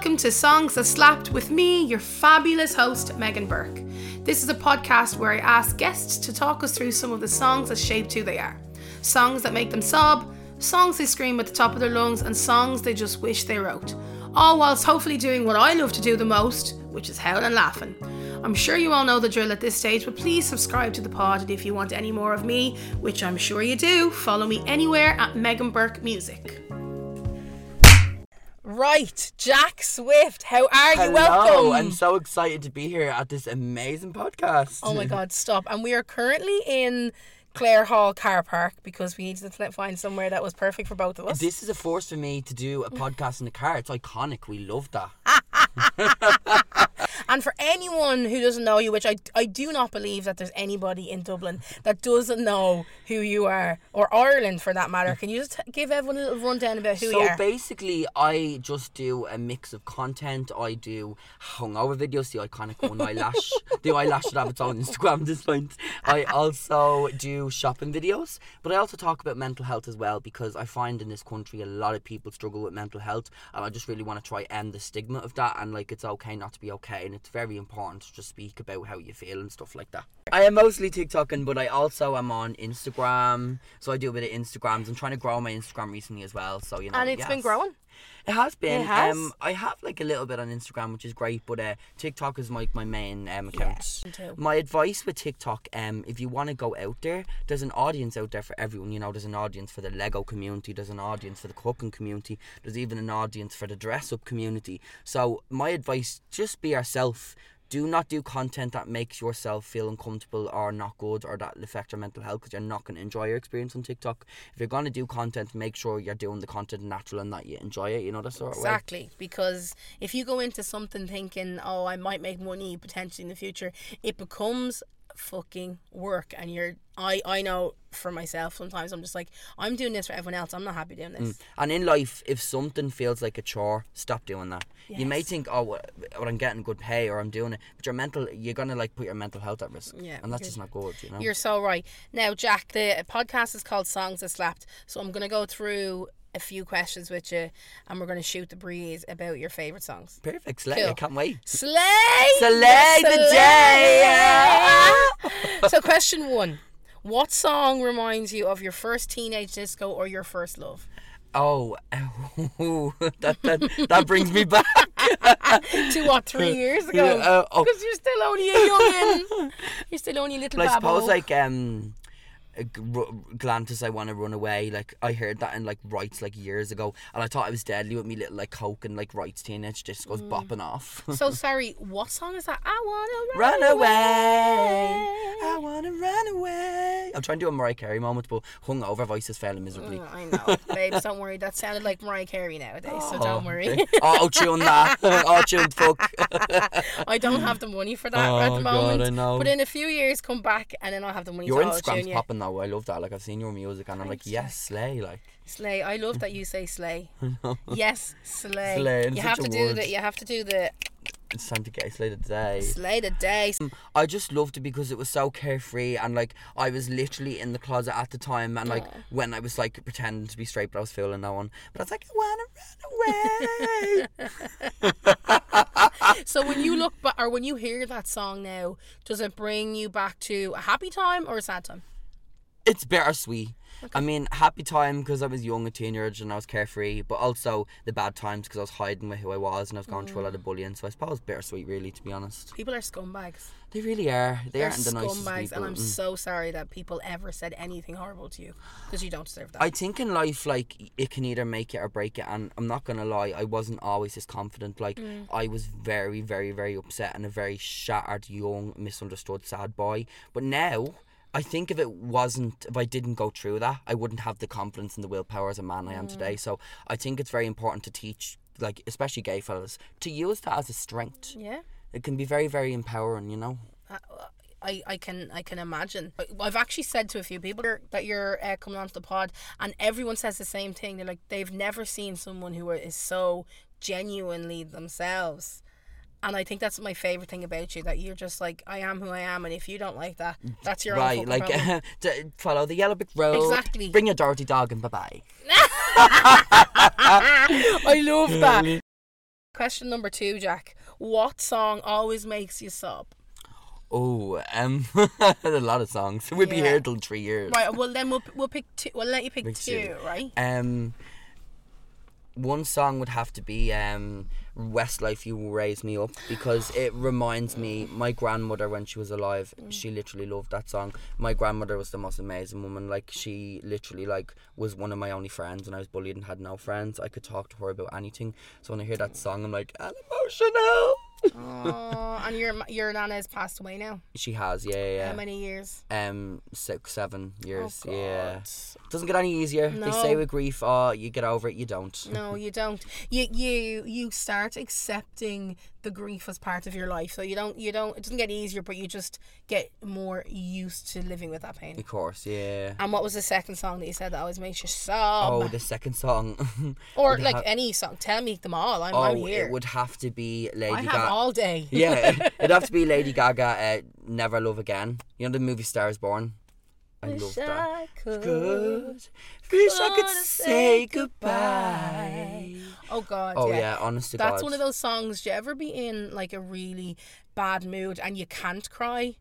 Welcome to Songs That Slapped with me, your fabulous host, Megan Burke. This is a podcast where I ask guests to talk us through some of the songs that shaped who they are. Songs that make them sob, songs they scream at the top of their lungs, and songs they just wish they wrote. All whilst hopefully doing what I love to do the most, which is howling and laughing. I'm sure you all know the drill at this stage, but please subscribe to the pod. And if you want any more of me, which I'm sure you do, follow me anywhere at Megan Burke Music. Right, Jack Swift, how are you? Hello, Welcome. I'm so excited to be here at this amazing podcast. Oh my God, stop. And we are currently in Clare Hall car park because we needed to find somewhere that was perfect for both of us. This is a force for me to do a podcast in the car. It's iconic. We love that. And for anyone who doesn't know you, which I, I do not believe that there's anybody in Dublin that doesn't know who you are, or Ireland for that matter, can you just give everyone a little rundown about who so you are? So basically, I just do a mix of content. I do hungover videos, the iconic one eyelash. the eyelash should have its own Instagram this point. I also do shopping videos, but I also talk about mental health as well because I find in this country a lot of people struggle with mental health, and I just really want to try end the stigma of that. And like, it's okay not to be okay, and it's very important to just speak about how you feel and stuff like that. I am mostly TikToking, but I also am on Instagram, so I do a bit of Instagrams. I'm trying to grow my Instagram recently as well, so you know. and it's been growing. It has been. It has? Um, I have like a little bit on Instagram, which is great, but uh, TikTok is my my main um, account. too. My advice with TikTok, um, if you want to go out there, there's an audience out there for everyone. You know, there's an audience for the Lego community, there's an audience for the cooking community, there's even an audience for the dress up community. So my advice, just be yourself. Do not do content that makes yourself feel uncomfortable or not good or that affect your mental health because you're not going to enjoy your experience on TikTok. If you're going to do content, make sure you're doing the content natural and that you enjoy it, you know, that sort of. Exactly, because if you go into something thinking, "Oh, I might make money potentially in the future," it becomes fucking work, and you're. I I know for myself sometimes I'm just like I'm doing this for everyone else. I'm not happy doing this. Mm. And in life, if something feels like a chore, stop doing that. You may think, oh, what, what I'm getting good pay or I'm doing it, but your mental, you're gonna like put your mental health at risk. Yeah, and that's just not good, you know. You're so right. Now, Jack, the podcast is called Songs That Slapped. So I'm going to go through a few questions with you and we're going to shoot the breeze about your favourite songs. Perfect, slay. I Cool. can't wait. Slay! Slay the day! so, question one What song reminds you of your first teenage disco or your first love? Oh, that that that brings me back. To what, three years ago? Yeah, uh, oh. Because you're still only a youngin. You're still only a little But I suppose like um. G- Ru- Galantis, I want to run away. Like I heard that in like rights like years ago, and I thought it was deadly with me little like coke and like rights teenage discos Mm. bopping off. So sorry, what song is that? I wanna Run run, away. I wanna run away. I'm trying to do a Mariah Carey moment, but hungover voices failing miserably. Mm, I know, babes. Don't worry. That sounded like Mariah Carey nowadays, so don't worry. oh, tune that. oh, tune fuck. I don't have the money for that at Oh, the God, moment. I know. But in a few years, come back and then I'll have the money Your to Instagram's auto-tune popping. I love that. Like I've seen your music, and I'm like, yes, slay. Like, Slay. I love that you say slay. yes, slay. Slay, You have to do the. You have to do the it's time to get slay today. slay the day. Um, I just loved it because it was so carefree and like I was literally in the closet at the time and like when I was like pretending to be straight but I was feeling no one. But I was like, I wanna run away. So when you look back, or when you hear that song now, does it bring you back to a happy time or a sad time? It's bittersweet. I mean, happy time because I was young, a teenager, and I was carefree, but also the bad times because I was hiding with who I was and I was going through a lot of bullying. So I suppose bittersweet, really, to be honest. People are scumbags. They really are. They They're aren't the nicest scumbags, people. and I'm Mm. so sorry that people ever said anything horrible to you because you don't deserve that. I think in life, like it can either make it or break it. And I'm not gonna lie, I wasn't always this confident. Like Mm. I was very, very, very upset and a very shattered, young, misunderstood, sad boy. But now. I think if it wasn't, if I didn't go through that, I wouldn't have the confidence and the willpower as a man I am Mm. today. So I think it's very important to teach, like, especially gay fellas, to use that as a strength. yeah. It can be very, very empowering, you know? I, I can I can imagine. I've actually said to a few people that you're uh, coming onto the pod, and everyone says the same thing. They're like they've never seen someone who is so genuinely themselves. And I think that's my favorite thing about you that you're just like I am who I am, and if you don't like that, that's your own right, like to follow the yellow brick road. Exactly. Bring your dirty dog and bye bye. I love that. question number two, Jack. What song always makes you sob? Oh, um, a lot of songs. We'll be Yeah. here till three years. Right. Well, then we'll we'll pick two. We'll let you pick Pick two, two. right? Um, one song would have to be um, Westlife You Will Raise Me Up because it reminds me my grandmother when she was alive she literally loved that song. My grandmother was the most amazing woman. Like she literally like was one of my only friends when I was bullied and had no friends. I could talk to her about anything. So when I hear that song I'm like I'm emotional Oh, and your your nana has passed away now. she has yeah yeah, How many years? um six seven years oh, yeah doesn't get any easier they say with grief oh you get over it you don't No, you don't. You you you start accepting the grief as part of your life. So you don't you don't it doesn't get easier, but you just get more used to living with that pain. of course yeah And what was the second song that you said that always makes you sob? Oh, the second song. or like ha- any song. Tell me them all. I'm, I'm oh, here. it would have to be Lady I have Gaga. all day. yeah, it'd have to be Lady Gaga. Uh, Never Love Again. You know the movie Star Is Born. I Wish love that. I could. Good. Wish I could say goodbye. Oh God. Oh yeah. yeah, honest to That's God. one of those songs. Do you ever be in like a really bad mood and you can't cry,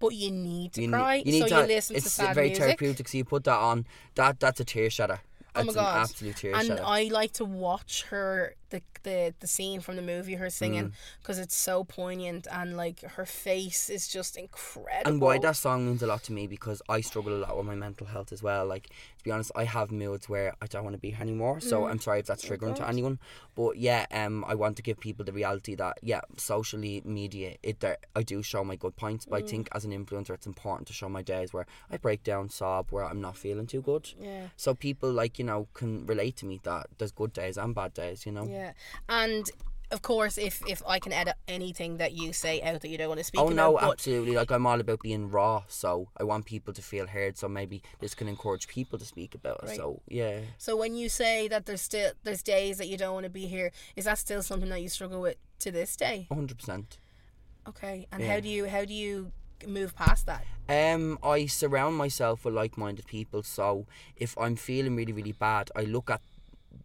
but you need to Mm. You, cry, ne- you need so to, you listen it's to sad very music. therapeutic. So you put that on. That that's a tear shedder. Oh my It's god! an absolute tear and. I like to watch her the the the scene from the movie, her singing, Mm. because it's so poignant and like her face is just incredible. and why that song means a lot to me because I struggle a lot with my mental health as well. Like to be honest, I have moods where I don't want to be here anymore. Mm. So I'm sorry if that's triggering to anyone. But yeah, um, I want to give people the reality that yeah, socially media, it there I do show my good points, Mm. but I think as an influencer, it's important to show my days where I break down, sob, where I'm not feeling too good. Yeah. So people like you know can relate to me that there's good days and bad days. You know. Yeah, and of course, if if I can edit anything that you say out that you don't want to speak Oh no, absolutely! Like I'm all about being raw, so I want people to feel heard. So maybe this can encourage people to speak about it. Right. So yeah, So when you say that there's still there's days that you don't want to be here, is that still something that you struggle with to this day? hundred percent. Okay, and Yeah. how do you how do you move past that? Um, I surround myself with like-minded people. So if I'm feeling really, really bad, I look at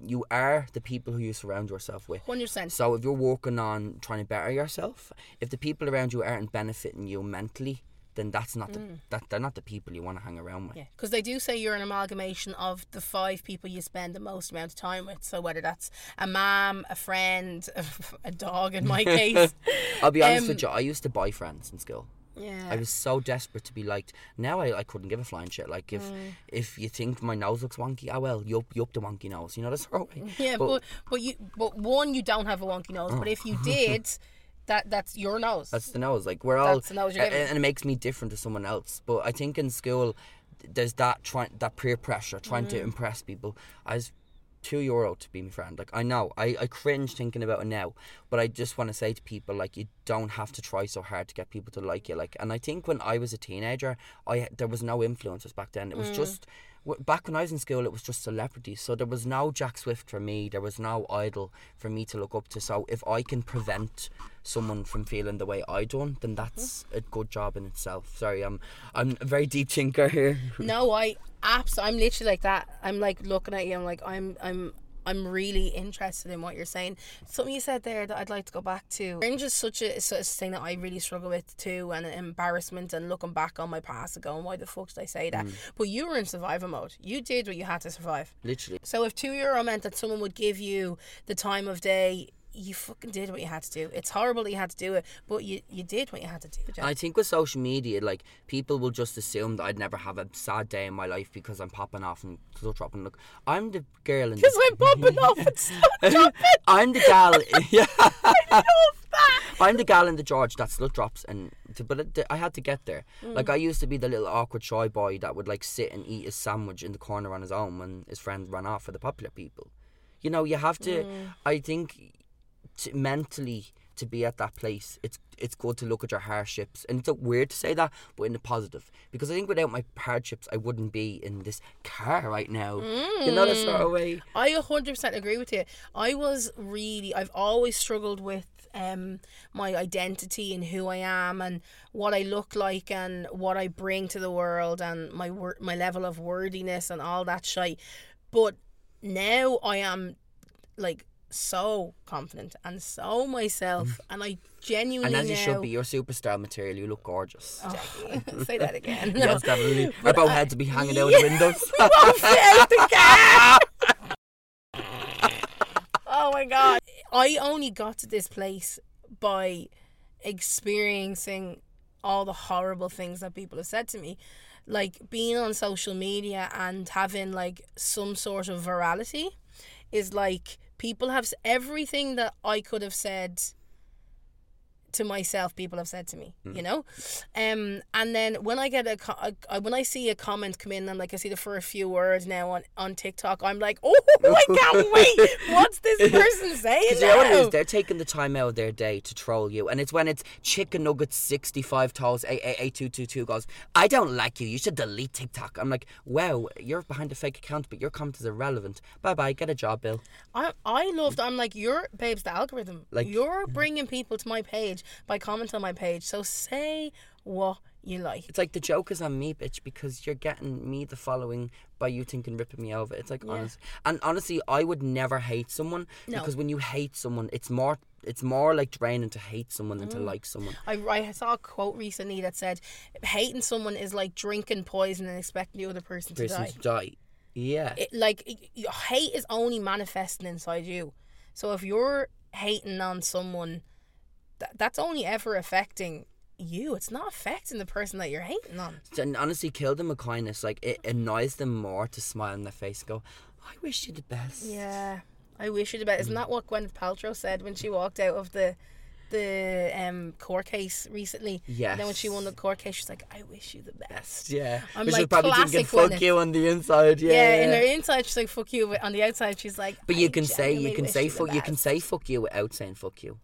you are the people who you surround yourself with. Hundred percent. So if you're working on trying to better yourself, if the people around you aren't benefiting you mentally, then that's not the that they're not the people you want to hang around with. Mm. Yeah, because they do say you're an amalgamation of the five people you spend the most amount of time with. So whether that's a mom, a friend, a dog, in my case. I'll be honest Um, with you. I used to buy friends in school. Yeah. I was so desperate to be liked. Now I, I couldn't give a flying shit. Like if Mm. if you think my nose looks wonky, oh well, you up, you up the wonky nose. You know that's way. Yeah, but, but you but one you don't have a wonky nose, but if you did, that that's your nose. That's the nose. Like we're all, That's the nose you're giving. and it makes me different to someone else. But I think in school, there's that trying that peer pressure, trying Mm. to impress people. I was two euro to be my friend. Like I know, I I cringe thinking about it now. But I just want to say to people, like you don't have to try so hard to get people to like you. Like, and I think when I was a teenager, I there was no influencers back then. Mm. It was just. Back when I was in school, it was just celebrities. So there was no Jack Swift for me. There was no idol for me to look up to. So if I can prevent someone from feeling the way I done, then that's a good job in itself. Sorry, I'm I'm a very deep thinker here. No, I abs. I'm literally like that. I'm like looking at you. I'm like I'm I'm I'm really interested in what you're saying. Something you said there that I'd like to go back to. Cringe is such a, such a thing that I really struggle with too, and embarrassment and looking back on my past and going, why the fuck did I say that? Mm. But you were in survival mode. You did what you had to survive. Literally. So if two euro meant that someone would give you the time of day. You fucking did what you had to do. It's horrible that you had to do it, but you, you did what you had to do. Jack. I think with social media, like people will just assume that I'd never have a sad day in my life because I'm popping off and slut dropping. Look, I'm the girl in. Because I'm popping off and slut dropping. I'm the gal. yeah. I love that. I'm the gal in the George that slut drops, and to, but it, I had to get there. Mm. Like I used to be the little awkward shy boy that would like sit and eat his sandwich in the corner on his own when his friends ran off for the popular people. You know, you have to. Mm. I think to, mentally to be at that place, it's it's good to look at your hardships, and it's weird to say that, but in a positive, because I think without my hardships, I wouldn't be in this car right now. You know, that sort of way. I 100% agree with you. I was really, I've always struggled with um, my identity and who I am and what I look like and what I bring to the world and my wor- my level of worthiness and all that shit. But now I am like so confident and so myself, and I genuinely Mm. And as you now, should be, you're superstar material. You look gorgeous. Oh, say that again. No. Yes, definitely. Our But both I- heads be hanging out Yeah. the windows. We won't fit out the car. oh my god! I only got to this place by experiencing all the horrible things that people have said to me, like being on social media and having like some sort of virality, is like people have everything that I could have said to myself people have said to me you mm. know um and then when i get a, a, a- when i see a comment come in and like i see the first few words now on on tiktok i'm like oh i can't wait what's this person saying Because you know what it is? They're taking the time out of their day to troll you. And it's when it's Chicken Nuggets 65 toes 88222 goes, I don't like you. You should delete TikTok. I'm like, wow, you're behind a fake account, but your comment is irrelevant. Bye bye. Get a job, Bill. I I loved. I'm like, you're babes. The algorithm. Like- Like you're mm. bringing people to my page by comment on my page. So say what you like. It's like the joke is on me, bitch, because you're getting me the following by you thinking ripping me over. It's like honest, and honestly, I would never hate someone No. because when you hate someone, it's more it's more like draining to hate someone Mm. than to like someone. I, I saw a quote recently that said, hating someone is like drinking poison and expecting the other person to Person die. to die. Yeah. It, like it- hate is only manifesting inside you. So if you're hating on someone, that, that's only ever affecting you. It's not affecting the person that you're hating on. and honestly, kill them with kindness. Like it annoys them more to smile in their face, and go, "I wish you the best." Yeah, I wish you the best. Isn't that what Gwyneth Paltrow said when she walked out of the the um court case recently? And then when she won the court case, she's like, "I wish you the best." Yeah. I'm But like probably thinking, classic "Fuck Gwyneth. you" on the inside. Yeah. Yeah, in her inside she's like "fuck you," but on the outside she's like. But "I you can say you can say fuck you can say fuck you without saying fuck you.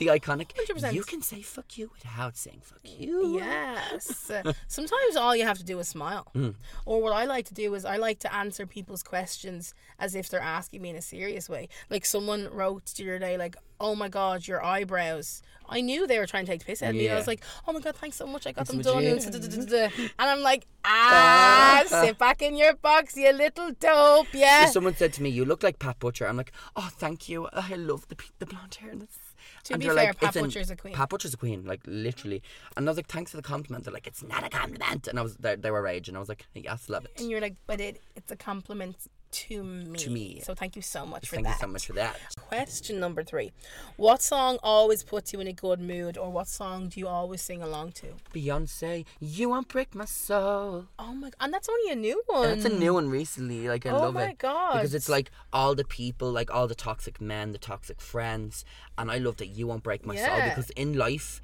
The iconic. 100%. You can say fuck you without saying fuck you. Yes. Sometimes all you have to do is smile. Mm. Or what I like to do is I like to answer people's questions as if they're asking me in a serious way. Like someone wrote the other day, like, "Oh my god, your eyebrows." I knew they were trying to take the piss out of me. I was like, "Oh my god, thanks so much. I got them so done." And, yeah. I'm like, "Ah, sit back in your box, you little dope." Yeah. Someone said to me, "You look like Pat Butcher." I'm like, "Oh, thank you. I love the the blonde hair." And, it's, To and be fair, like, Pat "It's Butcher's a queen." Pat Butcher's a queen, like literally. And I was like, "Thanks for the compliment." They're like, "It's not a compliment," and I was they, they were raging. And I was like, "Yes, love it." and you're like, "But it it's a compliment to me." To me. So thank you so much for Thank that. you so much for that. Question number three. What song always puts you in a good mood, or what song do you always sing along to? Beyonce, you won't break my soul. Oh my god. and that's only a new one. And That's a new one recently. Like I Oh love my it God. because it's like all the people, like all the toxic men, the toxic friends, and I love that you won't break my soul because in life,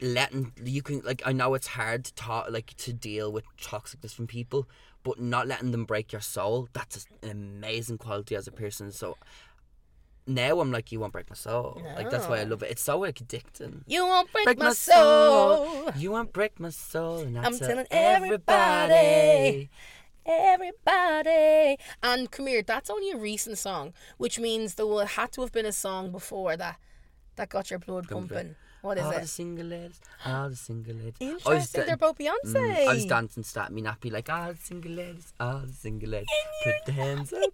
letting you can like I know it's hard to talk like to deal with toxicness from people, but not letting them break your soul. That's an amazing quality as a person. So. Now I'm like you won't break my soul. Like that's why I love it. It's so addicting. You won't break, Break my, my soul. soul. You won't break my soul. And I'm telling everybody. everybody. Everybody. And come here, that's only a recent song, which means there will had to have been a song before that that got your blood pumping. What is all the single ladies, all the single ladies. I was Interesting. da- They're both Beyonce. Mm, I was dancing, start me nappy like all the single ladies, all the single ladies. Put the hands up.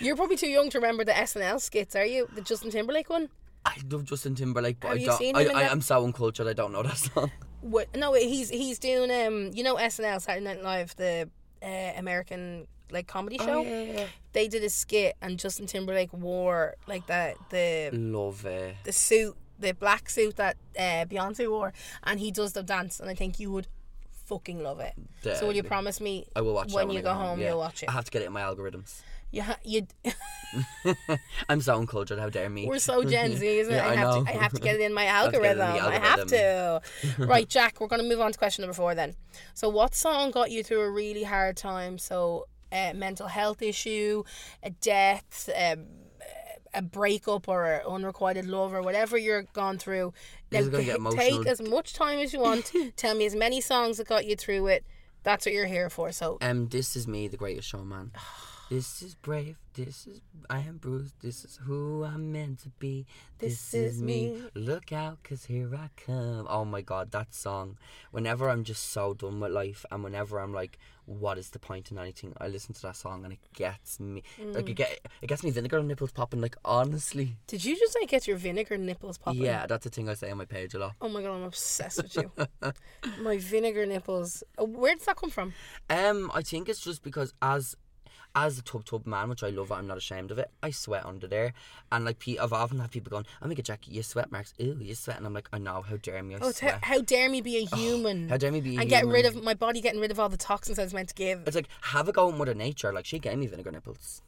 You're probably too young to remember the SNL skits, are you? The Justin Timberlake one? I love Justin Timberlake, but Have I don't. I, I, that? I'm so uncultured. I don't know that song. What? No, he's he's doing um, you know SNL Saturday Night Live, the uh, American like comedy show. Oh, yeah, yeah. They did a skit, and Justin Timberlake wore like that the Love it. the suit, the black suit that uh, Beyonce wore, and he does the dance, and I think you would fucking love it. So will you promise me I will watch when when you go home, yeah. you'll watch it? I have to get it in my algorithms. You ha- you. I'm so uncultured. How dare me? We're so Gen Z, isn't it? Yeah, I, I have know. to. I have to get it in my have to get it in algorithm. I have to. right, Jack. We're gonna move on to question number four then. So, what song got you through a really hard time? So, a mental health issue, a death, um, a breakup, or an unrequited love, or whatever you're gone through. This Now, gonna get t- take as much time as you want. Tell me as many songs that got you through it. That's what you're here for. So, Um, this is me, the greatest showman. This is brave. This is I am Bruce. This is who I'm meant to be. This This, is is me. me. Look out, cause here I come. Oh my god, that song. Whenever I'm just so done with life, and whenever I'm like, what is the point in anything? I listen to that song and it gets me. Like Mm. it get it gets me vinegar nipples popping. Like honestly, Did you just like get your vinegar nipples popping? yeah, that's a thing I say on my page a lot. Oh my god, I'm obsessed with you. my vinegar nipples. Oh, Where does that come from? Um, I think it's just because as as a tub tub man, which I love, I'm not ashamed of it. I sweat under there, and like I've often had people going, "Oh my god, Jackie, you sweat marks. Ooh, you sweat," and I'm like, "I know. How dare me? I Oh, sweat. how dare me be a human how dare me be a and get rid of my body getting rid of all the toxins I was meant to give. It's like have a go at Mother Nature. Like she gave me vinegar nipples.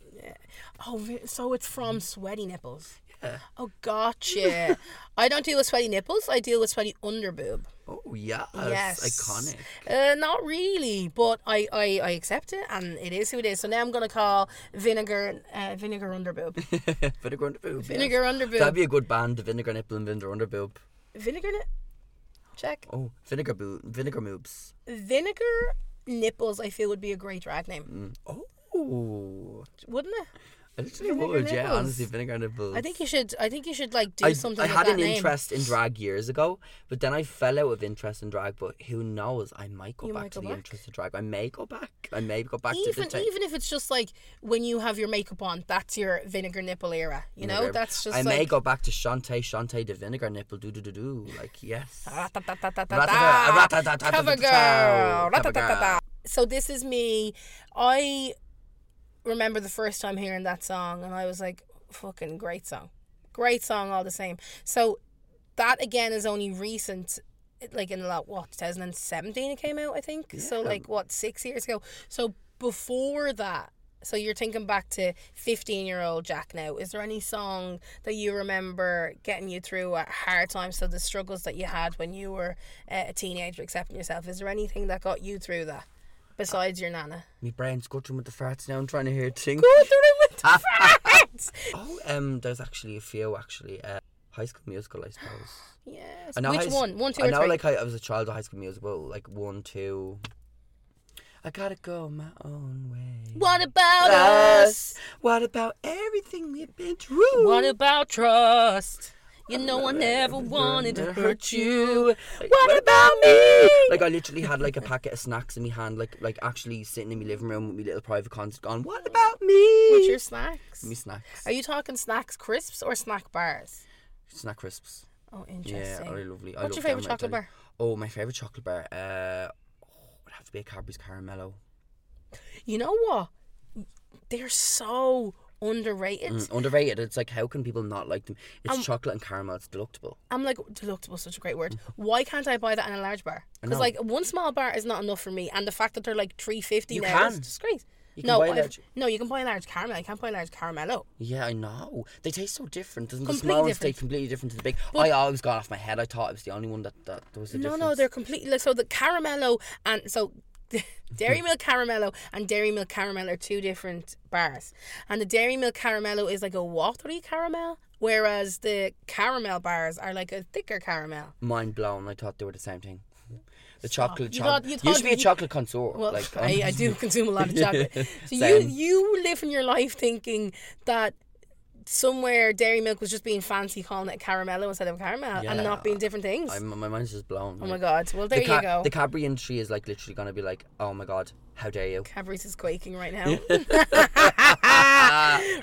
Oh, so it's from sweaty nipples. Yeah. Oh, gotcha. I don't deal with sweaty nipples. I deal with sweaty underboob. Oh yes, Yes. iconic. Uh, not really, but I, I, I accept it, and it is who it is. So now I'm gonna call vinegar uh, vinegar underboob. vinegar underboob. yes. Vinegar underboob. That'd be a good band. Vinegar nipple and vinegar underboob. Vinegar nip. Check. Oh, vinegar boo, vinegar moobs. Vinegar nipples. I feel would be a great drag name, Oh, wouldn't it? I literally Vinegar would. Yeah, nipples. honestly, vinegar nipples. I think you should. I think you should like do I, something. I had an name. interest in drag years ago, but then I fell out of interest in drag. But who knows? I might go You back might to go the back. interest in drag. I may go back. I may go back Even to the even if it's just like when you have your makeup on, that's your vinegar nipple era. You know, that's just I like. may go back to Shantae, Shantae the vinegar nipple. Do do do do. Like yes. Cover girl. So this is me. I remember the first time hearing that song, and I was like, "Fucking great song, great song all the same." So that again is only recent, like in like what 2017 it came out, I think. So like what six years ago. So before that. So you're thinking back to 15 year old Jack now. Is there any song that you remember getting you through a hard time So the struggles that you had when you were uh, a teenager accepting yourself. Is there anything that got you through that besides your nana? My brain's guttering with the farts now. I'm trying to hear it sing. Through with the facts. Oh, um, there's actually a few actually. Uh, High School Musical, I suppose. Yes. I know Which High- one? One, two, I or know, three? like I, I was a child of High School Musical, like one, two. I gotta go my own way. what about us? What about everything we've been through? What about trust? You know I never wanted to hurt you. What about me? Like I literally had like a packet of snacks in my hand, like like actually sitting in my living room with my little private concert going, What about me? What's your snacks? me snacks. Are you talking snacks crisps or snack bars? Snack crisps. Oh, Yeah, interesting. are lovely. I What's love your favourite chocolate bar? Oh, my favourite chocolate bar. Uh, oh, would have to be a Cadbury's Caramello. You know what? They're so underrated. Mm, underrated. It's like how can people not like them? It's Um, chocolate and caramel. It's delectable. I'm like, delectable, such a great word. Why can't I buy that in a large bar? Because like one small bar is not enough for me, and the fact that they're like three fifty now is can. just great. You can no, buy a I've- large- no, you can buy a large caramel. You can't buy a large caramello. Yeah, I know. They taste so different. Doesn't the small ones taste completely different to the big? But- I always got off my head. I thought it was the only one that, that there was a No, difference. no, they're completely like so. The caramello and so. Dairy Milk Caramello and Dairy Milk Caramel are two different bars. And the Dairy Milk Caramello is like a watery caramel, whereas the caramel bars are like a thicker caramel. mind blown. I thought they were the same thing. The chocolate, You chocolate. thought- you You, thought should be a chocolate connoisseur. Well, like I, I um, do consume a lot of chocolate. So you you live in your life thinking that somewhere Dairy Milk was just being fancy calling it caramello instead of caramel and not being different things. I'm, my mind's just blown. oh my god! Well, there the, ca- you go. the Cadbury industry is like literally gonna be like, oh my god, how dare you? Cadbury's is quaking right now.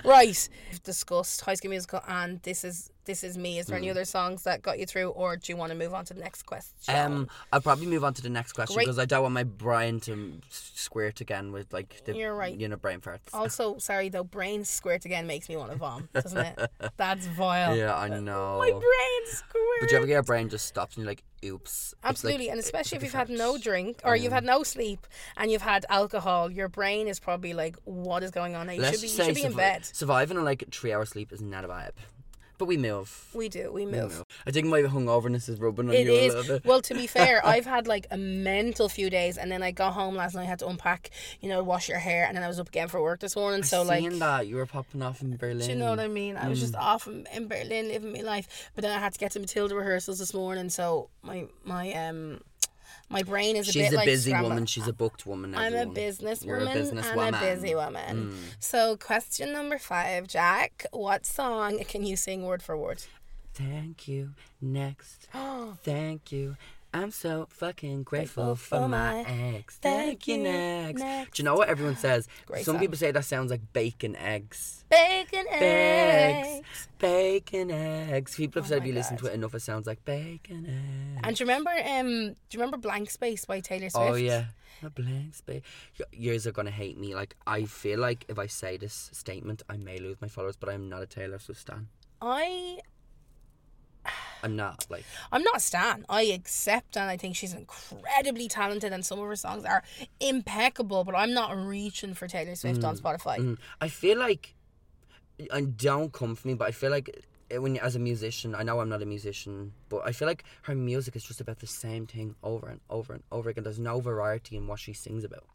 right, we've discussed High School Musical, and this is this is me. Is there any Hmm. other songs that got you through, or do you want to move on to the next question? Um, I'll probably move on to the next question because I don't want my brain to squirt again with like the You're right. you know brain farts. also, sorry though, brain squirt again makes me want to vomit, doesn't it? That's vile. yeah, I know. My brain squirt. But do you ever get your brain just stops and you're like, oops? It's like- Absolutely, and especially if you've had no drink or you've had no sleep and you've had alcohol, your brain is probably like, "What is going on?" You should be, you should be in survi- bed. surviving on like three hours sleep is not a vibe. But we move. We do. We move. We move. move. I think my hungoverness is rubbing on It you a little bit. Well, to be fair, I've had like a mental few days, and then I got home last night, I had to unpack, you know, wash your hair, and then I was up again for work this morning. So like, Seeing that you were popping off in Berlin. do you know what I mean? I was just Mm. off in, in Berlin living my life, but then I had to get to Matilda rehearsals this morning. So my my um My brain is a She's bit a like busy scrambled. woman. She's a booked woman. I'm a business You're woman a business and woman. a busy woman. Mm. So, question number five, Jack. What song can you sing word for word? Thank you. Next. Thank you. I'm so fucking grateful, Grateful for for my my ex. Thank you, next. Do you know what everyone says? Great Some song. people say that sounds like bacon eggs. bacon Eggs. eggs. Bacon eggs. People have Oh said if you listen to it enough, it sounds like bacon eggs. And do you remember? Um, do you remember Blank Space by Taylor Swift? Oh yeah. A blank space. Yours are gonna hate me. Like I feel like if I say this statement, I may lose my followers, but I'm not a Taylor Swift stan. I I'm not like. I'm not a stan. I accept and I think she's incredibly talented and some of her songs are impeccable, but I'm not reaching for Taylor Swift on Spotify. Mm, I feel like, and don't come for me, but I feel like eh, when as a musician, I know I'm not a musician, but I feel like her music is just about the same thing over and over and over again. There's no variety in what she sings about.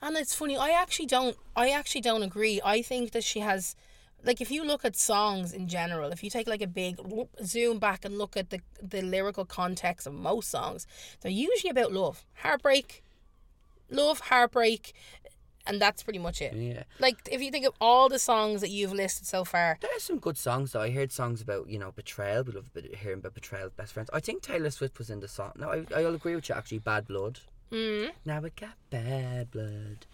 And it's funny, I actually don't I actually don't agree. I think that she has like if you look at songs in general, if you take like a big whoop, zoom back and look at the the lyrical context of most songs, they're usually about love, heartbreak, love, heartbreak, and that's pretty much it. Yeah. Like if you think of all the songs that you've listed so far, There are some good songs though. I heard songs about you know betrayal. We love hearing about betrayal, best friends. I think Taylor Swift was in the song. No, I I'll agree with you. Actually, Bad Blood. Mm, Now we got bad blood.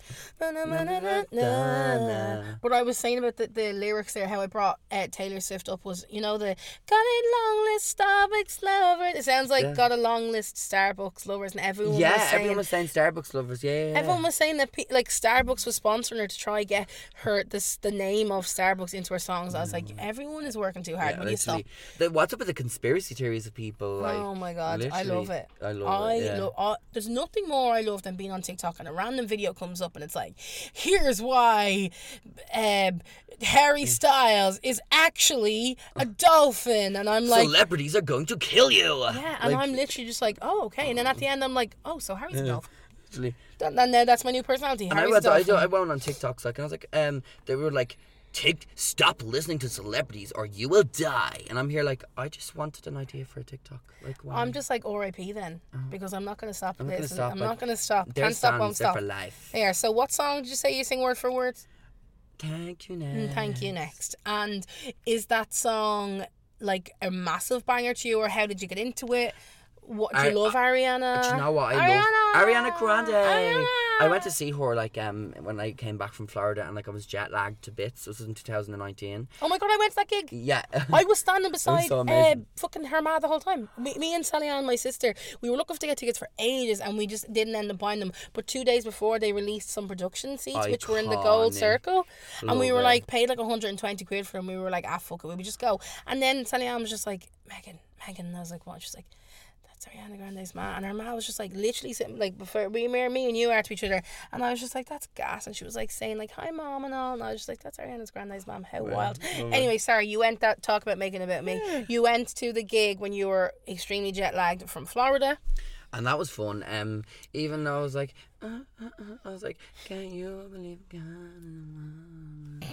What I was saying about the, the lyrics there, how I brought uh, Taylor Swift up was, you know, the got a long list Starbucks lovers. It sounds like Yeah. got a long list Starbucks lovers, and everyone was Yeah, saying. everyone was saying Starbucks lovers. Yeah, yeah. Everyone was saying that like Starbucks was sponsoring her to try get her this the name of Starbucks into her songs. I was like, everyone is working too hard. Yeah, you stop? The, what's up with the conspiracy theories of people? Like, oh my god, I love it. I love I it. Yeah. lo- I- there's nothing more I love than being on TikTok and a random video comes up and it's like, here's why um, Harry Styles is actually a dolphin, and I'm like. Celebrities are going to kill you. yeah, and Like, I'm literally just like, oh, okay. And then at the end, I'm like, oh, so Harry's a dolphin. literally. And then that's my new personality. And I went, I. I went on TikToks like, and I was like, um, they were like, take, stop listening to celebrities or you will die. And I'm here like, I just wanted an idea for a TikTok. Like, why? I'm just like RIP then, because I'm not to stop Uh-huh. I'm not gonna stop, I'm like, not to stop. Can't stop, won't stop. for life. Yeah, so what song did you say you sing word for word? Thank you, Mm, now. Thank you, next. And is that song like a massive banger to you, or how did you get into it? What do you love, Ariana? Do you know what I love? Ariana Grande. Ariana! I went to see her like um when I came back from Florida and like I was jet lagged to bits. This was in 2019. Oh my god, I went to that gig. Yeah. I was standing beside so uh, fucking her ma the whole time. Me, me and Sally Ann, my sister, we were looking to get tickets for ages and we just didn't end up buying them. But two days before, they released some production seats, which were in the gold Iconic. circle. and we were it. like, paid like 120 quid for them. We were like, ah, fuck it, we would just go. And then Sally Ann was just like, Megan, Megan. And I was like, what? She's like, that's Ariana Grande's ma. And her ma was just like, literally sitting, like, before we, me, me and you are to each other. And I was just like, that's gas. And she was like saying, like, hi, mom, and all. And I was just like, that's Ariana Grande's mom. How wild. Anyway, sorry, you went that talk about making about me. You went to the gig when you were extremely jet lagged from Florida. and that was fun. Um, even though I was like, uh, uh, uh, I was like, can you believe God?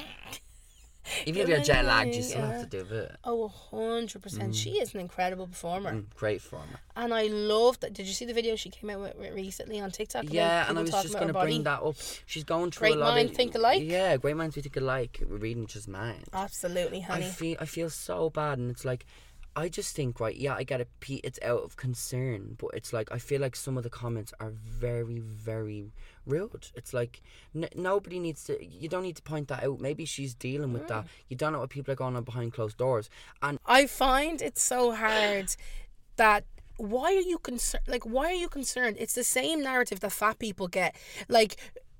Even if you're jet lagged, you still have to do it. Oh, 100%. She is an incredible performer. Mm, great performer. And I love that. Did you see the video she came out with recently on TikTok? Yeah, and I was just going to bring that up. She's going through Great a lot minds of think alike? Yeah, great minds we think alike. We're reading just mind. Absolutely, honey. I feel I feel so bad, and it's like, I just think right. Yeah, I get it. P- It's out of concern, but it's like I feel like some of the comments are very, very rude. It's like n- nobody needs to. You don't need to point that out. Maybe she's dealing with Mm. that. You don't know what people are going on behind closed doors, and I find it so hard that why are you concerned? Like, why are you concerned? It's the same narrative that fat people get. Like,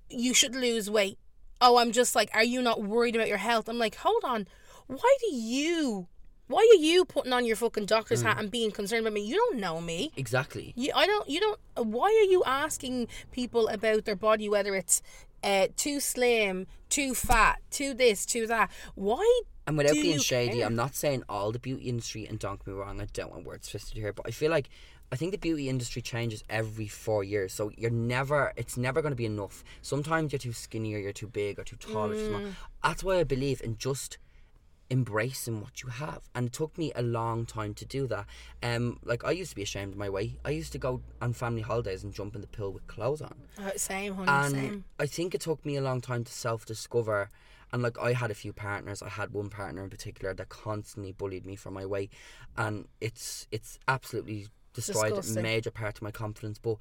you should lose weight. Oh, I'm just like, are you not worried about your health? I'm like, hold on. Why do you? Why are you putting on your fucking doctor's hat and being concerned about me? You don't know me. exactly. You, I don't. You don't. Why are you asking people about their body, whether it's uh, too slim, too fat, too this, too that? Why? And without do being you shady, care? I'm not saying all the beauty industry, and don't get me wrong, I don't want words twisted here, but I feel like I think the beauty industry changes every four years. So you're never, it's never going to be enough. Sometimes you're too skinny, or you're too big, or too tall, or too small. Mm. That's why I believe in just embracing what you have and it took me a long time to do that um like i used to be ashamed of my weight i used to go on family holidays and jump in the pool with clothes on Uh, same, honey, and same. I think it took me a long time to self discover. And like I had a few partners, I had one partner in particular that constantly bullied me for my weight, and it's it's absolutely destroyed Disgusting. a major part of my confidence. But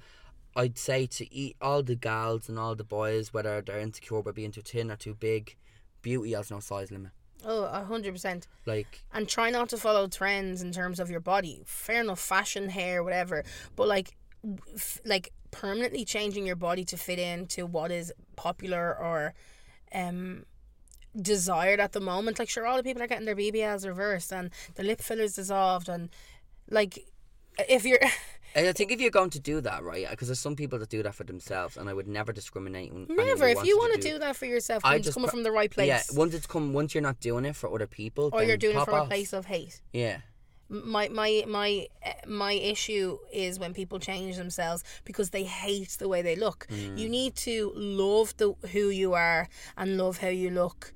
I'd say to eat all the gals and all the boys, whether they're insecure about being too thin or too big, beauty has no size limit. Oh, a hundred percent. Like And try not to follow trends in terms of your body. Fair enough, fashion, hair, whatever. But like, f- like permanently changing your body to fit into what is popular or, um, desired at the moment. Like, sure, all the people are getting their BBLs reversed and the lip fillers dissolved and, like, if you're. and I think if you're going to do that, right? Because there's some people that do that for themselves, and I would never discriminate. Never. If you want to do do that for yourself, I it's just coming pro- from the right place. Yeah, once it's come, once you're not doing it for other people, or then you're doing it from a place of hate. Yeah, my my my eh, my issue is when people change themselves because they hate the way they look. Mm. You need to love the who you are and love how you look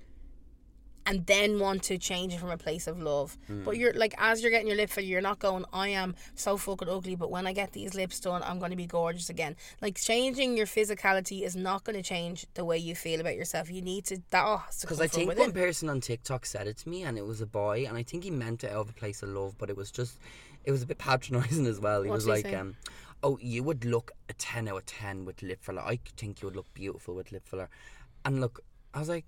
and then want to change it from a place of love. Mm. But you're like as you're getting your lip filler, you're not going, I am so fucking ugly, but when I get these lips done, I'm gonna be gorgeous again. Like changing your physicality is not gonna change the way you feel about yourself. You need to that oh, has to because I think within. one person on TikTok said it to me, and it was a boy, and I think he meant it out of a place of love, but it was just, it was a bit patronising as well. He What was like, um, "Oh, you would look a ten out of ten with lip filler. I think you would look beautiful with lip filler." And look, I was like,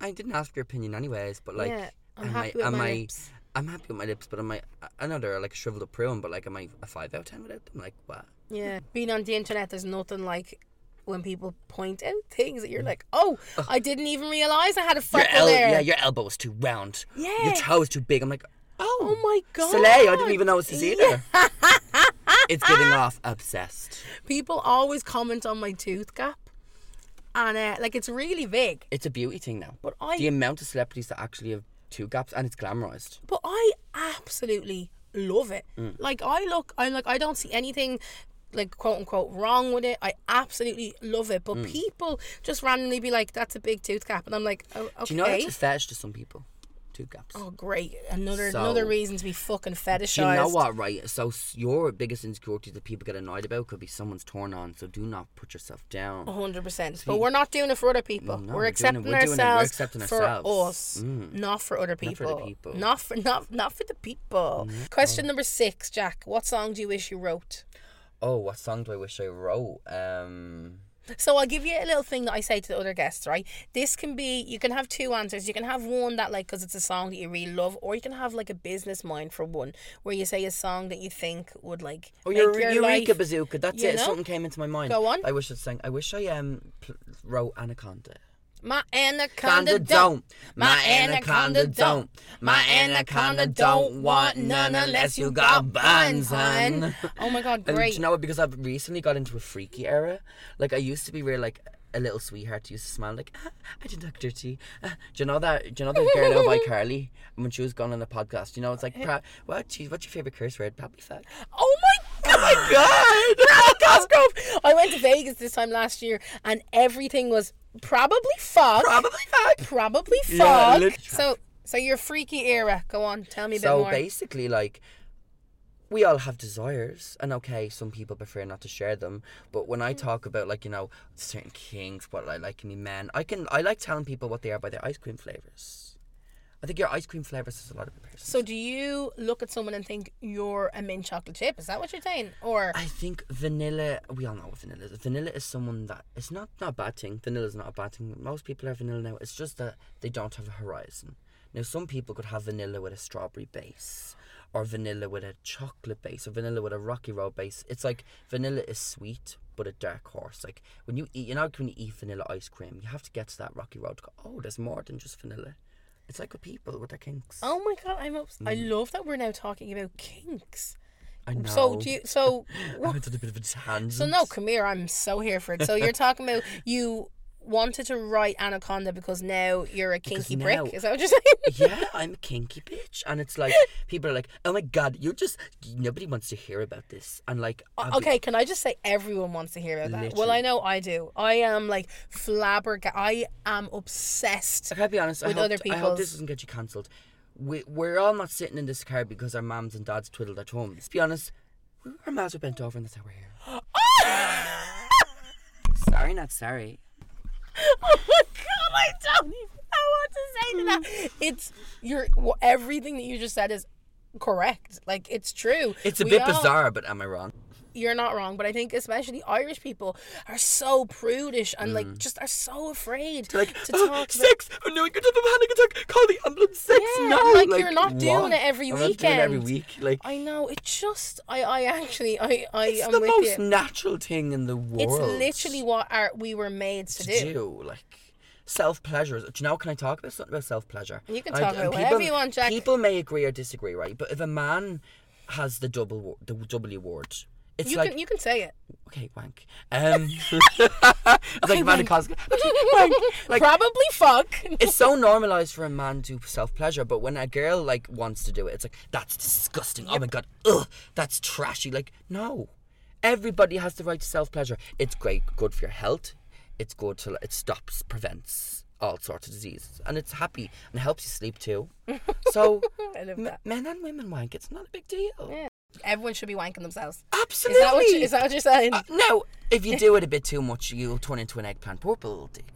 I didn't ask your opinion anyways, but like, yeah, I'm am happy I, with am my I, lips. I'm happy with my lips, but am I? I know they're like a shriveled up prune, but like, am I a five out of ten without them? Like, what? Yeah. Being on the internet, there's nothing like when people point out things that you're mm. like, oh, I didn't even realize I had a Your freckle el- there. yeah, your elbow is too round. Yeah. Your toe is too big. I'm like, oh, oh my god. Soleil, I didn't even notice this Yeah. either. it's giving off obsessed. People always comment on my tooth gap, and uh, like it's really big. It's a beauty thing now. But I, The amount of celebrities that actually have two gaps and it's glamorized. but I absolutely love it. Mm. Like I look, I like I don't see anything. Like quote unquote wrong with it, I absolutely love it. Mm. But people just randomly be like, "That's a big tooth gap," and I'm like, "Oh, okay." Do you know that's a fetish to some people? Two gaps. Oh, great! Another So- another reason to be fucking fetishized. You know what, right? So your biggest insecurity that people get annoyed about could be someone's torn on. So do not put yourself down. A hundred percent. But we're not doing it for other people. No, we're we're doing it- accepting we're doing it- we're ourselves accepting for ourselves. us, Mm. not for other people for the people. people. Not for not not for the people. Question number six, Jack. What song do you wish you wrote? Oh, what song do I wish I wrote? Um, So I'll give you a little thing that I say to the other guests, right? This can be you can have two answers. You can have one that like because it's a song that you really love, or you can have like a business mind for one, where you say a song that you think would like oh, make your your Eureka life. Bazooka. That's it. know? Something came into my mind. Go on. I wish I'd sang. I wish I um pl- wrote Anaconda. My anaconda don't. My anaconda don't. My anaconda don't want none unless you got buns, hun. Oh my god, And do you know what? Because I've recently got into a freaky era. Like I used to be really like a little sweetheart. Used to smile like ah, I didn't look dirty. Ah, do you know that? Do you know that girl by Carly when she was going on the podcast? You know, it's like pra- what? Geez, what's your favorite curse word? Probably fuck. Oh my! My God! Cosgrove! I went to Vegas this time last year and everything was probably fog. Probably fuck. probably Yeah, fog. literally. so so your freaky era. Go on, tell me a bit So more. basically, like, we all have desires, and okay, some people prefer not to share them. But when I Mm. talk about like you know certain kings what I like in me men, I can I like telling people what they are by their ice cream flavors. I think your ice cream flavors is a lot of person. so do you look at someone and think you're a mint chocolate chip? Is that what you're saying? Or I think vanilla. We all know what vanilla is. Vanilla is someone that it's not not a bad thing. Vanilla is not a bad thing. Most people are vanilla now. It's just that they don't have a horizon. Now, some people could have vanilla with a strawberry base, or vanilla with a chocolate base, or vanilla with a rocky road base. It's like vanilla is sweet, but a dark horse. Like when you eat, you know, when you eat vanilla ice cream, you have to get to that rocky road. To go, oh, there's more than just vanilla. It's like with people with their kinks. oh my god, I'm obs- I mm. love that we're now talking about kinks. I know. So do you? So I went on a bit of a tangent. So no, come here. I'm so here for it. So you're talking about you wanted to write Anaconda because now you're a kinky now- brick. Is that what you're saying? yeah, I'm a kinky bitch, and it's like people are like, "Oh my god, you're just nobody wants to hear about this," and like, I'll be- Okay, can I just say everyone wants to hear about that? Well, I know I do. I am like flabbergasted. I am obsessed. I gotta be honest. I with hope, other people, I hope this doesn't get you cancelled. We we're all not sitting in this car because our mums and dads twiddled our thumbs. Let's be honest. Our mouths are bent over, and that's how we're here. sorry, not sorry. Oh my god, I don't even know what to say to that. It's your wh- everything that you just said is correct. Like it's true. It's a We bit all- bizarre, but am I wrong? You're not wrong, but I think especially Irish people are so prudish and Mm. like just are so afraid to Like to oh, talk about. sex. Oh no, I could have a panic attack. Call the ambulance. Sex. Yeah, no, like, you're not doing it every I'm not doing it every week. Like I know it just. I. I actually. I. I it's am the most you. natural thing in the world. It's literally what our, we were made to, to do. do. Like self pleasure. Do you know? Can I talk about something about self pleasure? You can talk about whatever you want, Jack. People may agree or disagree, right? But if a man has the double the W word, it's You like can. You can say it. okay, wank. Um, it's like wank. Cosgrove. Okay, wank. Like Probably fuck. it's so normalized for a man to self pleasure, but when a girl like wants to do it, it's like that's disgusting. Oh my god, ugh, that's trashy. Like no, everybody has the right to self pleasure. It's great, good for your health. It's good to it stops, prevents all sorts of diseases, and it's happy and helps you sleep too. So m- men and women wank. It's not a big deal. Yeah. Everyone should be wanking themselves. Absolutely. Is that what? You, is that what you're saying? Uh, no, if you do it a bit too much, you'll turn into an eggplant purple dick.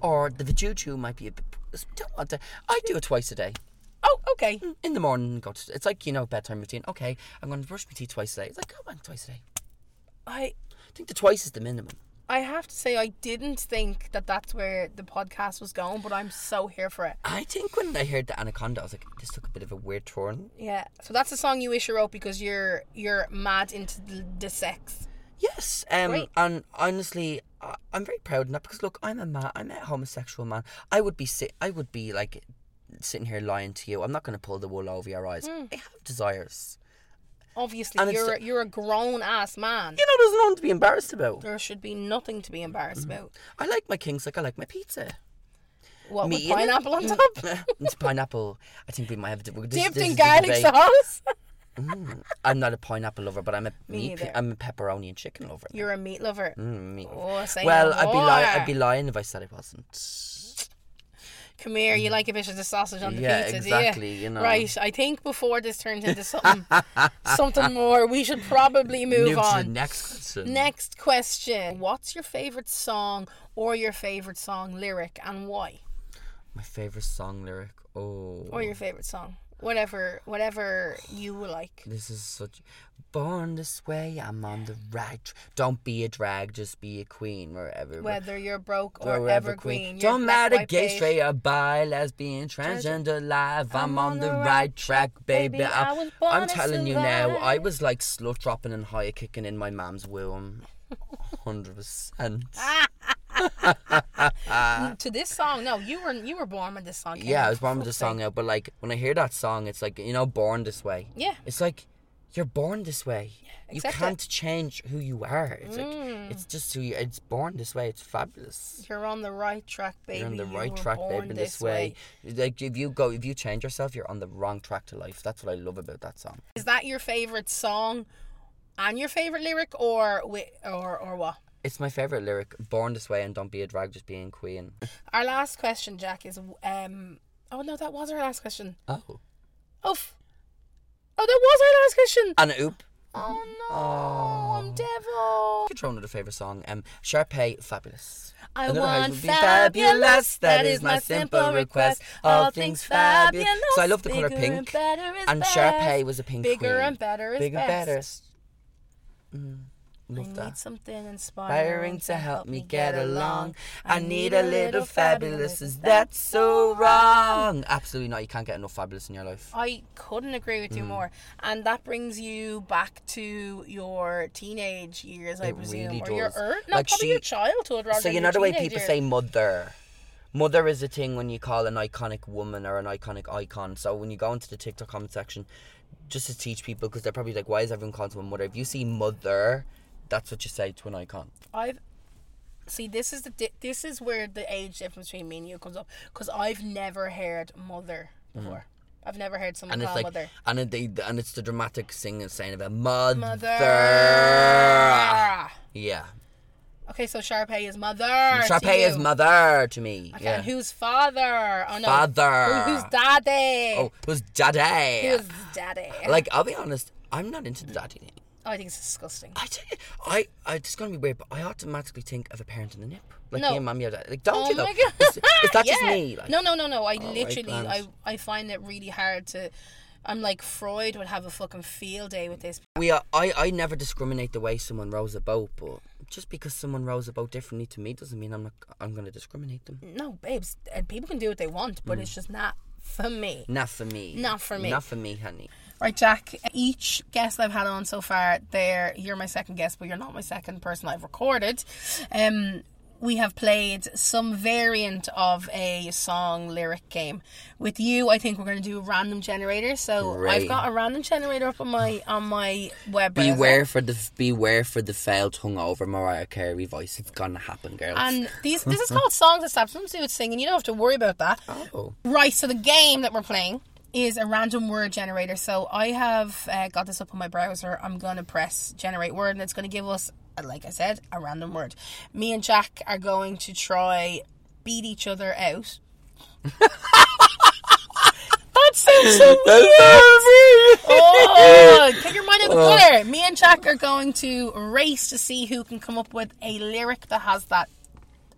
Or the vajujju might be a bit. Don't want to. I do it twice a day. oh, okay. In the morning, go to. It's like you know bedtime routine. Okay, I'm going to brush my teeth twice a day. It's like oh, man, twice a day. I. I think the twice is the minimum. I have to say, I didn't think that that's where the podcast was going, but I'm so here for it. I think when I heard the anaconda, I was like, this took a bit of a weird turn. Yeah. So that's a song you wish you wrote because you're you're mad into the, the sex. Yes, um, Great. and honestly, I, I'm very proud of that because look, I'm a man, I'm a homosexual man. I would be sit, I would be like sitting here lying to you. I'm not going to pull the wool over your eyes. I have desires. Obviously, And you're a, you're a grown ass man. You know, there's nothing to be embarrassed about. There should be nothing to be Mm-hmm. embarrassed about. I like my kings like I like my pizza. What Me with in it? pineapple on top? it's pineapple. I think we might have. This, Dipped this in garlic sauce. I'm not a pineapple lover, but I'm a Me meat. I'm a pepperoni and chicken lover. You're a meat lover. Mm, meat. Oh, well, I'd be lying. I'd be lying if I said I wasn't. Come here, you mm. like a bit of the sausage on the Yeah, pizza, exactly, do you? you know. Right, I think before this turns into something, something more, we should probably move Move on. next question. Next question: What's your favorite song or your favorite song lyric, and why? My favorite song lyric. Oh. Or your favorite song, whatever, whatever you like. This is such. Born this way, I'm on the right. Don't be a drag, just be a queen wherever. Whether you're broke or wherever evergreen, you're Don't matter, gay, beige. straight, or bi, lesbian, transgender, live. I'm, on the right track, baby. baby. I I, I'm telling you now, I was like slut dropping and high kicking in my mom's womb. 100%. to this song. No, you were you were born when this song came. Yeah, out, I was born with this song out, but like when I hear that song, it's like, you know, born this way. Yeah. It's like you're born this way. Yeah, you can't change who you are. It's like Mm. it's just who you. It's born this way. It's fabulous. You're on the right track, baby. You're on the right track, baby. This way. like if you go, if you change yourself, you're on the wrong track to life. That's what I love about that song. Is that your favorite song and your favorite lyric, or or or what? It's my favorite lyric. Born this way and don't be a drag, just being queen. Our last question, Jack, is um. Oh no, that was our last question. Oh, Oh, oh, that was our last question. and oop. Oh no, Oh. I'm devil. Could throw another favorite song. Um, Sharpay, fabulous. I Another want be fabulous. That is my simple request. All things fabulous. So I love the colour pink. And, And. Sharpay was a pink Bigger queen. and better is Bigger and best. better. Mm, love I that. need something Inspiring to help me get along. I need a little fabulous. Is that so wrong? Absolutely not. You can't get enough fabulous in your life. I couldn't agree with Mm. you more. And that brings you back to your teenage years, I It presume. really or your er- no, Like probably she- your childhood rather So you know the way people years. say mother. Mother is a thing when you call an iconic woman or an iconic icon. So when you go into the TikTok comment section, just to teach people, because they're probably like, why is everyone calling someone mother? If you see mother, that's what you say to an icon. I've See, this is the di- this is where the age difference between me and you comes up because I've never heard mother before. I've never heard someone Mm. and it's call like, mother. and it, they, and it's the dramatic singing saying about mother. Mother. Yeah, Okay, so Sharpay is mother. Sharpay is mother to me. Okay, yeah. and who's father? Oh no. Father. Who- who's daddy? Oh, who's daddy? Who's daddy? Like, I'll be honest, I'm not into the daddy thing. I think it's disgusting. I, tell you, I, I, it's gonna be weird, but I automatically think of a parent in the nip, like No. me and mommy dad. Like, don't oh you though? my god. Is, is that just me? Like, no, no, no, no. I right, literally, I. I find it really hard to. I'm like Freud would have a fucking field day with this. We are, I, I never discriminate the way someone rows a boat, but just because someone rows a boat differently to me doesn't mean I'm not. I'm gonna discriminate them. No, babes, people can do what they want, but Mm. it's just not for me. Not for me. Not for me. Not for me, honey. Right, Jack. Each guest I've had on so far, there you're my second guest, but you're not my second person I've recorded. Um, we have played some variant of a song lyric game. With you, I think we're going to do a random generator. So I've got a random generator up on my on my web. browser. Beware for the beware for the failed hungover Mariah Carey voice. It's gonna happen, girls. And these this is called songs that slapped. Something to do with singing. You don't have to worry about that. oh, Right, so the game that we're playing is a random word generator. So I have uh, got this up on my browser. I'm going to press generate word and it's going to give us, like I said, a random word. Me and Jack are going to try beat each other out. that sounds so weird. Oh, get your mind out of the gutter. Me and Jack are going to race to see who can come up with a lyric that has that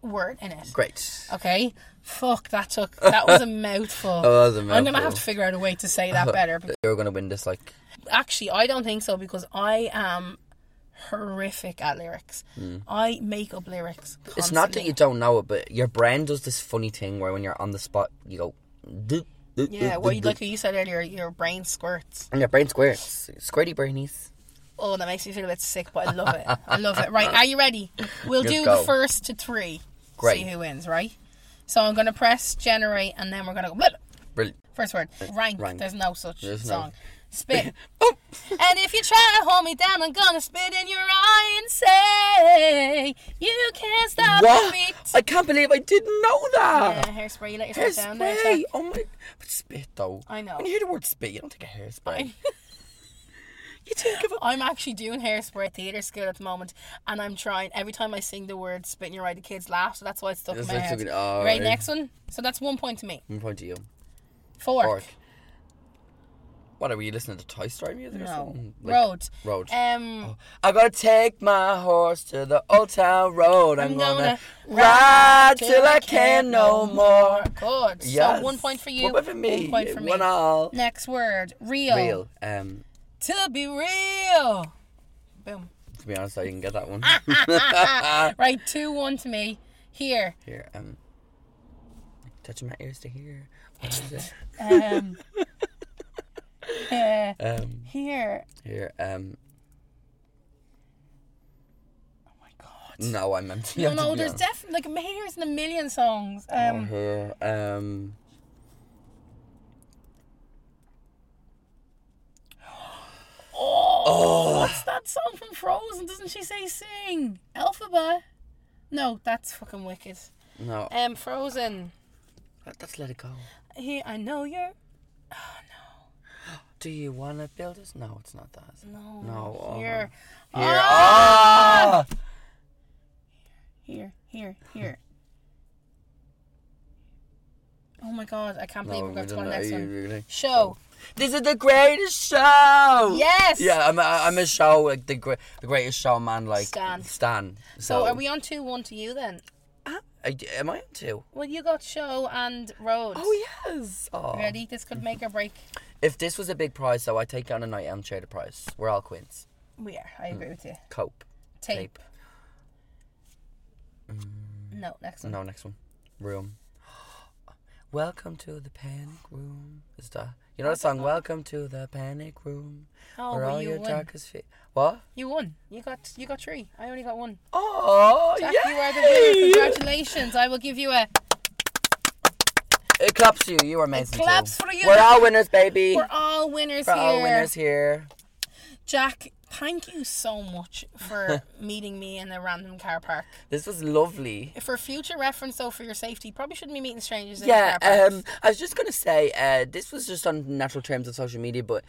word in it. great. Okay. Fuck, that took that was a mouthful. That was a I'm gonna have to figure out a way to say that better. You're gonna win this, like. actually, I don't think so because I am horrific at lyrics. I make up lyrics. Hmm. It's not that you don't know it, but your brain does this funny thing where when you're on the spot, you go. "Doop, doop, Yeah, doop, well, like doop," you said earlier, your brain squirts. and your brain squirts. Squirty brainies. Oh, that makes me feel a bit sick, but I love it. I love it. Right, are you ready? We'll Let's do go. the first to three. Great. See who wins, right? So I'm gonna press generate, and then we're gonna go. Blah, blah. Brilliant. First word, rank. Rank. There's no such There's no- song. Spit. Oh. and if you try to hold me down, I'm gonna spit in your eye and say you can't stop the What? beat. I can't believe I didn't know that. Yeah, hairspray. You let yourself down there. Hairspray. Jack. Oh my. But spit though. I know. When you hear the word spit, you don't think of hairspray. You think of. I'm actually doing hairspray at theatre school at the moment, and I'm trying. Every time I sing the word "spit in your eye," the kids laugh, so that's why it's stuck in my like head. oh, right, right. next one. So that's one point to me. I'm point to you. Fork. Fork. What are we listening to Toy Story music or No. something? Like- road. Road. Um. I gotta take my horse to the old town road. I'm, gonna, ride till I can no more. Good. Yes. So one point for you. One point for me. One point for me. One all. Next word. Real. Real. Um, To be real. Boom. to be honest, I didn't get that one. Right. Two one to me. Here. Here, um, touching my ears to hear. What is it? Um. uh, Um, here. here, um, Oh my god. no, I meant. No, no. There's definitely like here's in a million songs. Oh, Um. here, um. Oh, what's that song from Frozen? Doesn't she say sing? Alphabet. No, that's fucking wicked. No, Um, Frozen. let's let it go. Here, I know you're. Do you want to build us? No, it's not that. No. No, oh. Here. Here. Ah! Ah! Here, here, here. Oh my god, I can't believe No, we're we going to go don't to the next one. Show. This is the greatest show. Yes. Yeah, I'm a, I'm a show like the great the greatest showman like Stan. Stan. So are we on 2 1 to you then? Ah, I, am I on two? Well, you got show and road. Oh yes. Oh. Ready? This could make or break. If this was a big prize, though, I'd take it on a night out and share the prize. We're all queens. We are. I agree with you. Mm. Cope. Tape. Mm. No, next one. No, next one. Room. Welcome to the panic room. Is that you know the song? Welcome to the panic room. Oh, where all you your won. darkest fear. What? You won. You got you got three. I only got one. Oh, Jack, yeah! you are the winner. Congratulations. I will give you a. It claps for you. You are amazing. claps too. for you. We're all winners, baby. We're all winners here. We're here. all winners here. Jack, thank you so much for meeting me in a random car park. This was lovely. For future reference, though, for your safety, probably shouldn't be meeting strangers in Yeah, car parks. um, I was just gonna say, uh, this was just on natural terms of social media, but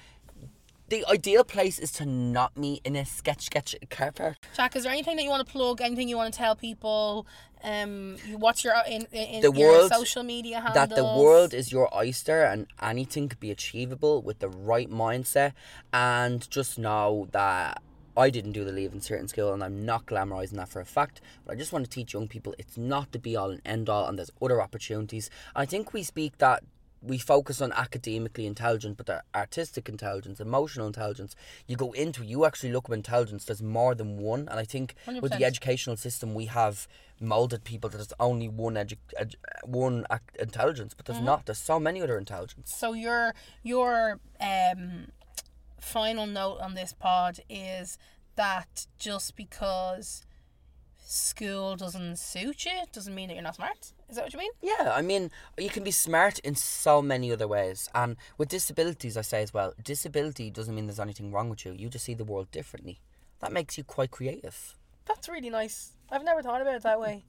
the ideal place is to not meet in a sketch sketch car park. Jack, is there anything that you want to plug? Anything you want to tell people? Um, what's your in, in The your world- social media handles? That the world is your oyster and anything could be achievable with the right mindset, and just know that. I didn't do the leaving certain school and I'm not glamorizing that for a fact, but I just want to teach young people it's not the be all and end all and there's other opportunities. I think we speak that we focus on academically intelligent, but the artistic intelligence, emotional intelligence, you go into you actually look at intelligence, there's more than one. And I think with 100%. the educational system we have molded people that there's only one edu- edu- one ac- intelligence, but there's not. There's so many other intelligence. So your your um final note on this pod is that just because school doesn't suit you doesn't mean that you're not smart. Is that what you mean? Yeah, I mean, you can be smart in so many other ways. And with disabilities, I say as well, disability doesn't mean there's anything wrong with you. You just see the world differently. That makes you quite creative. That's really nice. I've never thought about it that way.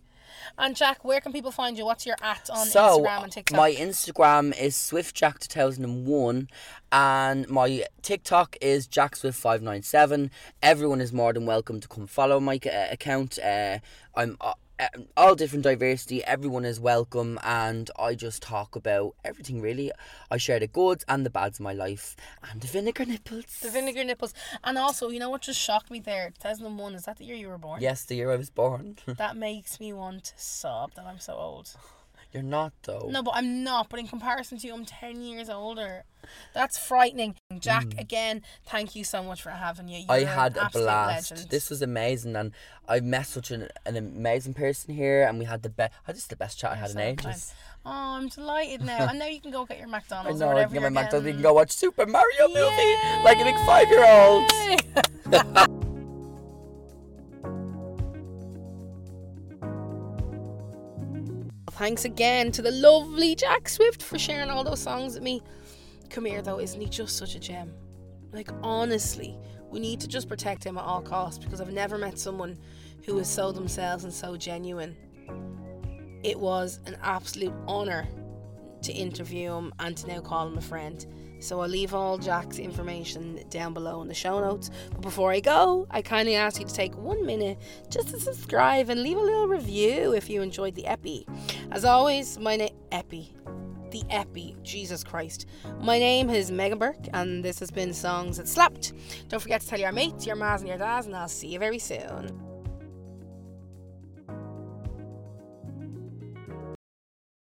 And Jack, where can people find you? What's your at on so, Instagram and TikTok? my Instagram is SwiftJack2001 and my TikTok is JackSwift597. Everyone is more than welcome to come follow my uh, account. Uh, I'm uh, Um, all different diversity, everyone is welcome, and I just talk about everything really. I share the goods and the bads of my life and the vinegar nipples. the vinegar nipples. And also, you know what just shocked me there? 2001, is that the year you were born? Yes, the year I was born. That makes me want to sob that I'm so old. You're not though. No, but I'm not. But in comparison to you, I'm 10 years older. That's frightening. Jack, again, thank you so much for having you. Mm. I had a blast. legend. This was amazing, and I met such an, an amazing person here, and we had the best. This is the best chat I had in ages. nice. Oh, I'm delighted now. and now you can go get your I McDonald's know. or I can get my McDonald's. We can go watch Super Mario movie like a big five-year-old. Yay! Thanks again to the lovely Jack Swift for sharing all those songs with me. Come here, though, isn't he just such a gem? Like, honestly, we need to just protect him at all costs because I've never met someone who is so themselves and so genuine. It was an absolute honour to interview him and to now call him a friend. So I'll leave all Jack's information down below in the show notes. But before I go, I kindly ask you to take one minute just to subscribe and leave a little review if you enjoyed the epi. As always, my name epi. The epi, Jesus Christ. My name is Megan Burke, and this has been Songs That Slapped. Don't forget to tell your mates, your mas, and your dads, and I'll see you very soon.